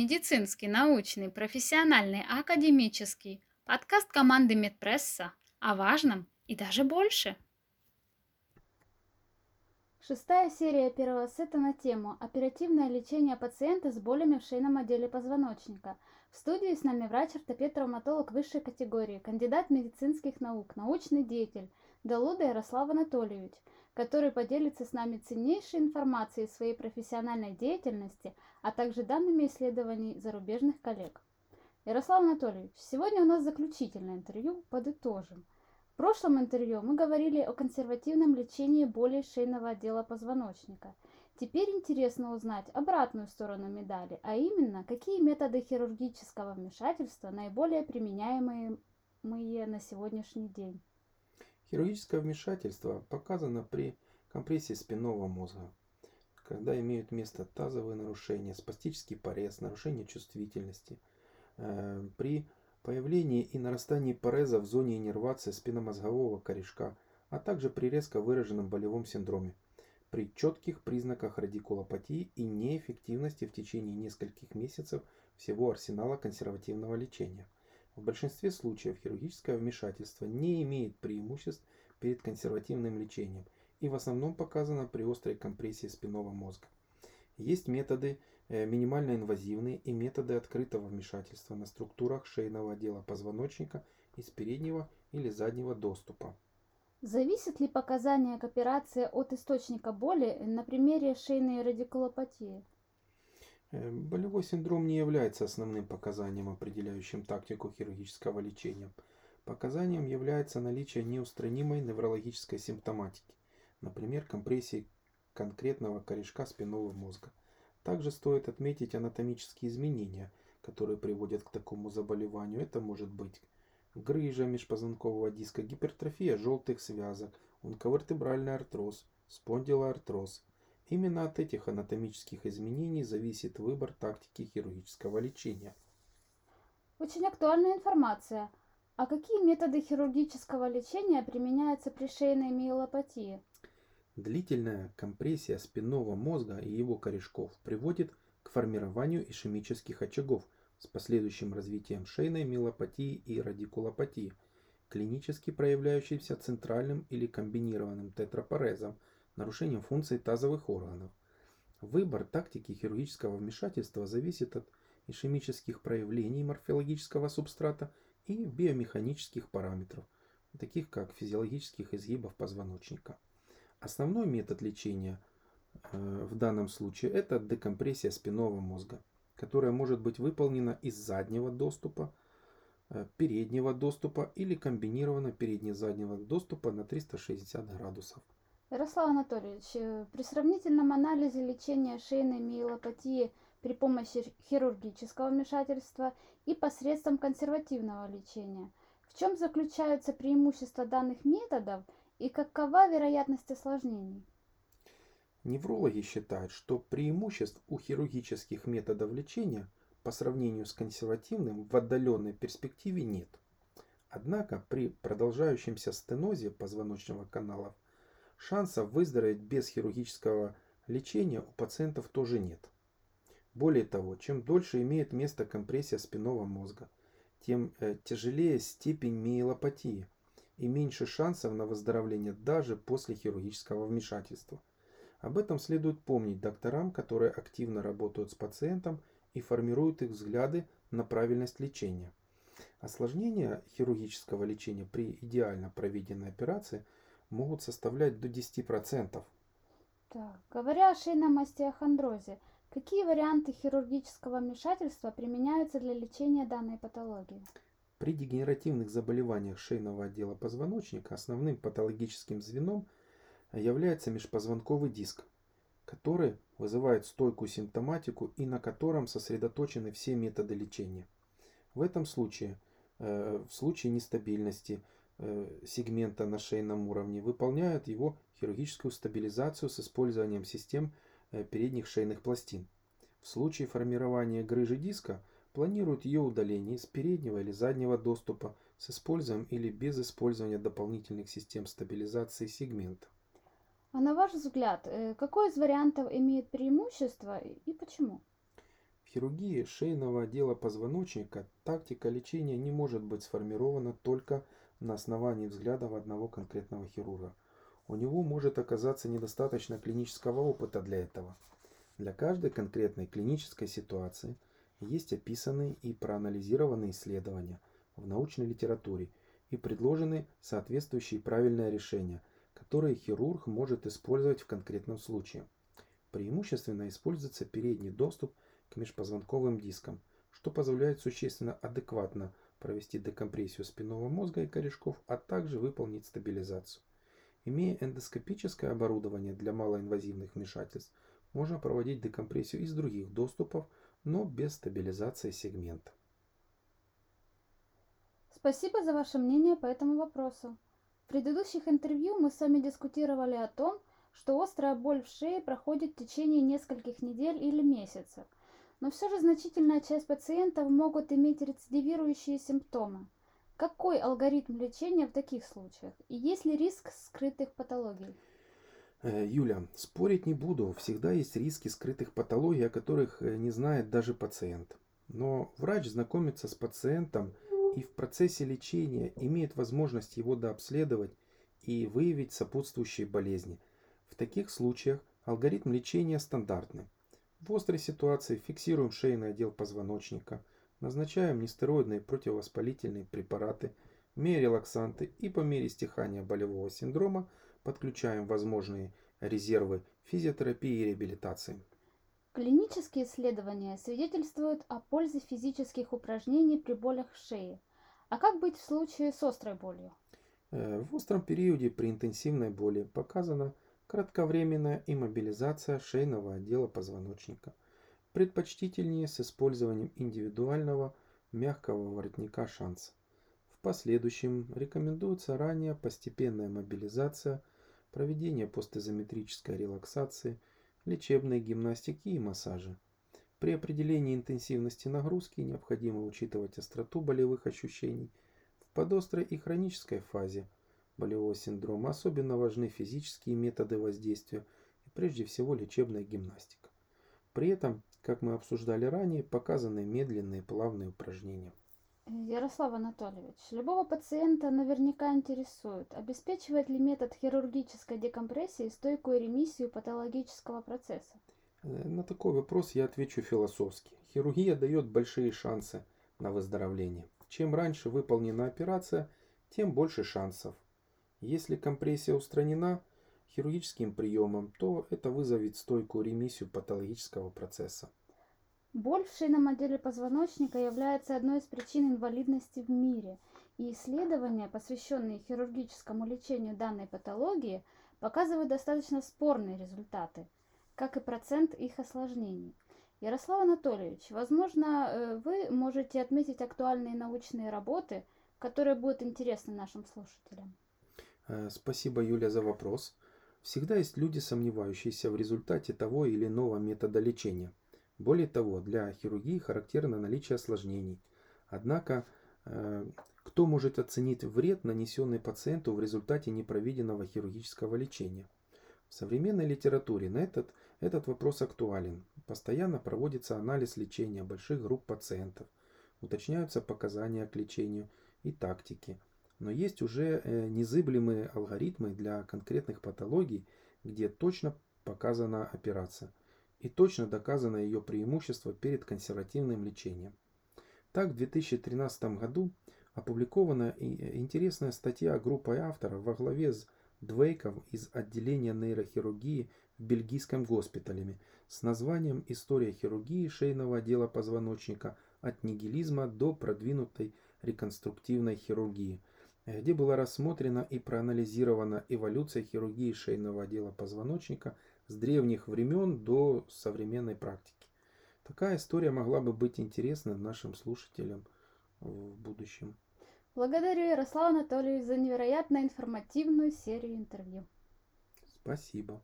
Медицинский, научный, профессиональный, академический. Подкаст команды Медпресса о важном и даже больше. Шестая серия первого сета на тему «Оперативное лечение пациента с болями в шейном отделе позвоночника». В студии с нами врач-ортопед-травматолог высшей категории, кандидат медицинских наук, научный деятель Далуда Ярослав Анатольевич, который поделится с нами ценнейшей информацией своей профессиональной деятельности, а также данными исследований зарубежных коллег. Ярослав Анатольевич, сегодня у нас заключительное интервью, подытожим – в прошлом интервью мы говорили о консервативном лечении болей шейного отдела позвоночника. Теперь интересно узнать обратную сторону медали, а именно, какие методы хирургического вмешательства наиболее применяемые на сегодняшний день. Хирургическое вмешательство показано при компрессии спинного мозга, когда имеют место тазовые нарушения, спастический порез, нарушение чувствительности, э, при появлении и нарастании пареза в зоне иннервации спинномозгового корешка, а также при резко выраженном болевом синдроме, при четких признаках радикулопатии и неэффективности в течение нескольких месяцев всего арсенала консервативного лечения. В большинстве случаев хирургическое вмешательство не имеет преимуществ перед консервативным лечением и в основном показано при острой компрессии спинного мозга. Есть методы Э, минимально инвазивные и методы открытого вмешательства на структурах шейного отдела позвоночника из переднего или заднего доступа. Зависит ли показание к операции от источника боли на примере шейной радикулопатии? Э, болевой синдром не является основным показанием, определяющим тактику хирургического лечения. Показанием является наличие неустранимой неврологической симптоматики, например, компрессии конкретного корешка спинного мозга – также стоит отметить анатомические изменения, которые приводят к такому заболеванию. Это может быть грыжа межпозвонкового диска, гипертрофия желтых связок, онковертебральный артроз, спондилоартроз. Именно от этих анатомических изменений зависит выбор тактики хирургического лечения. Очень актуальная информация. А какие методы хирургического лечения применяются при шейной миелопатии? Длительная компрессия спинного мозга и его корешков приводит к формированию ишемических очагов с последующим развитием шейной миелопатии и радикулопатии, клинически проявляющейся центральным или комбинированным тетрапорезом, нарушением функций тазовых органов. Выбор тактики хирургического вмешательства зависит от ишемических проявлений морфологического субстрата и биомеханических параметров, таких как физиологических изгибов позвоночника. Основной метод лечения э, в данном случае это декомпрессия спинного мозга, которая может быть выполнена из заднего доступа, э, переднего доступа или комбинированно передне-заднего доступа на 360 градусов. Ярослав Анатольевич, э, при сравнительном анализе лечения шейной миелопатии при помощи хирургического вмешательства и посредством консервативного лечения, в чем заключаются преимущества данных методов – и какова вероятность осложнений? Неврологи считают, что преимуществ у хирургических методов лечения по сравнению с консервативным в отдаленной перспективе нет. Однако при продолжающемся стенозе позвоночного канала шансов выздороветь без хирургического лечения у пациентов тоже нет. Более того, чем дольше имеет место компрессия спинного мозга, тем э, тяжелее степень миелопатии – и меньше шансов на выздоровление даже после хирургического вмешательства. Об этом следует помнить докторам, которые активно работают с пациентом и формируют их взгляды на правильность лечения. Осложнения хирургического лечения при идеально проведенной операции могут составлять до 10%. Так, говоря о шейном остеохондрозе, какие варианты хирургического вмешательства применяются для лечения данной патологии? При дегенеративных заболеваниях шейного отдела позвоночника основным патологическим звеном является межпозвонковый диск, который вызывает стойкую симптоматику и на котором сосредоточены все методы лечения. В этом случае, э, в случае нестабильности сегмента на шейном уровне, выполняют его хирургическую стабилизацию с использованием систем э, передних шейных пластин. В случае формирования грыжи диска – планируют ее удаление из переднего или заднего доступа с использованием или без использования дополнительных систем стабилизации сегмента. А на ваш взгляд, э, какой из вариантов имеет преимущество и почему? В хирургии шейного отдела позвоночника тактика лечения не может быть сформирована только на основании взглядов одного конкретного хирурга. У него может оказаться недостаточно клинического опыта для этого. Для каждой конкретной клинической ситуации есть описанные и проанализированные исследования в научной литературе и предложены соответствующие правильные решения, которые хирург может использовать в конкретном случае. Преимущественно используется передний доступ к межпозвонковым дискам, что позволяет существенно адекватно провести декомпрессию спинного мозга и корешков, а также выполнить стабилизацию. Имея эндоскопическое оборудование для малоинвазивных вмешательств, можно проводить декомпрессию из других доступов, но без стабилизации сегмента. Спасибо за ваше мнение по этому вопросу. В предыдущих интервью мы с вами дискутировали о том, что острая боль в шее проходит в течение нескольких недель или месяцев, но все же значительная часть пациентов могут иметь рецидивирующие симптомы. Какой алгоритм лечения в таких случаях? И есть ли риск скрытых патологий? Э, Юля, спорить не буду. Всегда есть риски скрытых патологий, о которых э, не знает даже пациент. Но врач знакомится с пациентом и в процессе лечения имеет возможность его дообследовать и выявить сопутствующие болезни. В таких случаях алгоритм лечения стандартный. В острой ситуации фиксируем шейный отдел позвоночника, назначаем нестероидные противовоспалительные препараты, миорелаксанты и по мере стихания болевого синдрома подключаем возможные резервы физиотерапии и реабилитации. Клинические исследования свидетельствуют о пользе физических упражнений при болях в шее. А как быть в случае с острой болью? Э, в остром периоде при интенсивной боли показана кратковременная иммобилизация шейного отдела позвоночника. Предпочтительнее с использованием индивидуального мягкого воротника шанса. В последующем рекомендуется ранее постепенная мобилизация, проведение постизометрической релаксации, лечебной гимнастики и массажа. При определении интенсивности нагрузки необходимо учитывать остроту болевых ощущений в подострой и хронической фазе – болевого синдрома особенно важны физические методы воздействия и прежде всего лечебная гимнастика. При этом, как мы обсуждали ранее, показаны медленные плавные упражнения. Ярослав Анатольевич, любого пациента наверняка интересует, обеспечивает ли метод хирургической декомпрессии стойкую ремиссию патологического процесса? Э, на такой вопрос я отвечу философски. Хирургия дает большие шансы на выздоровление. Чем раньше выполнена операция, тем больше шансов если компрессия устранена хирургическим приемом, то это вызовет стойкую ремиссию патологического процесса. Боль в шейном отделе позвоночника является одной из причин инвалидности в мире, и исследования, посвященные хирургическому лечению данной патологии, показывают достаточно спорные результаты, как и процент их осложнений. Ярослав Анатольевич, возможно, э, вы можете отметить актуальные научные работы, которые будут интересны нашим слушателям. Э, спасибо, Юля, за вопрос. Всегда есть люди, сомневающиеся в результате того или иного метода лечения. Более того, для хирургии характерно наличие осложнений. Однако, э, кто может оценить вред, нанесенный пациенту в результате непроведенного хирургического лечения? В современной литературе на этот, этот вопрос актуален. Постоянно проводится анализ лечения больших групп пациентов. Уточняются показания к лечению и тактики. Но есть уже э, незыблемые алгоритмы для конкретных патологий, где точно показана операция и точно доказано ее преимущество перед консервативным лечением. Так, в 2013 году опубликована э, интересная статья группой авторов во главе с Двейком из отделения нейрохирургии в бельгийском госпитале с названием «История хирургии шейного отдела позвоночника от нигилизма до продвинутой реконструктивной хирургии», где была рассмотрена и проанализирована эволюция хирургии шейного отдела позвоночника с древних времен до современной практики. Такая история могла бы быть интересна нашим слушателям в будущем. Благодарю Ярослава Анатольевича за невероятно информативную серию интервью. Спасибо.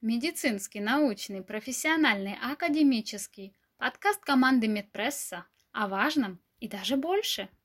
Медицинский, научный, профессиональный, академический подкаст команды Медпресса о важном и даже больше –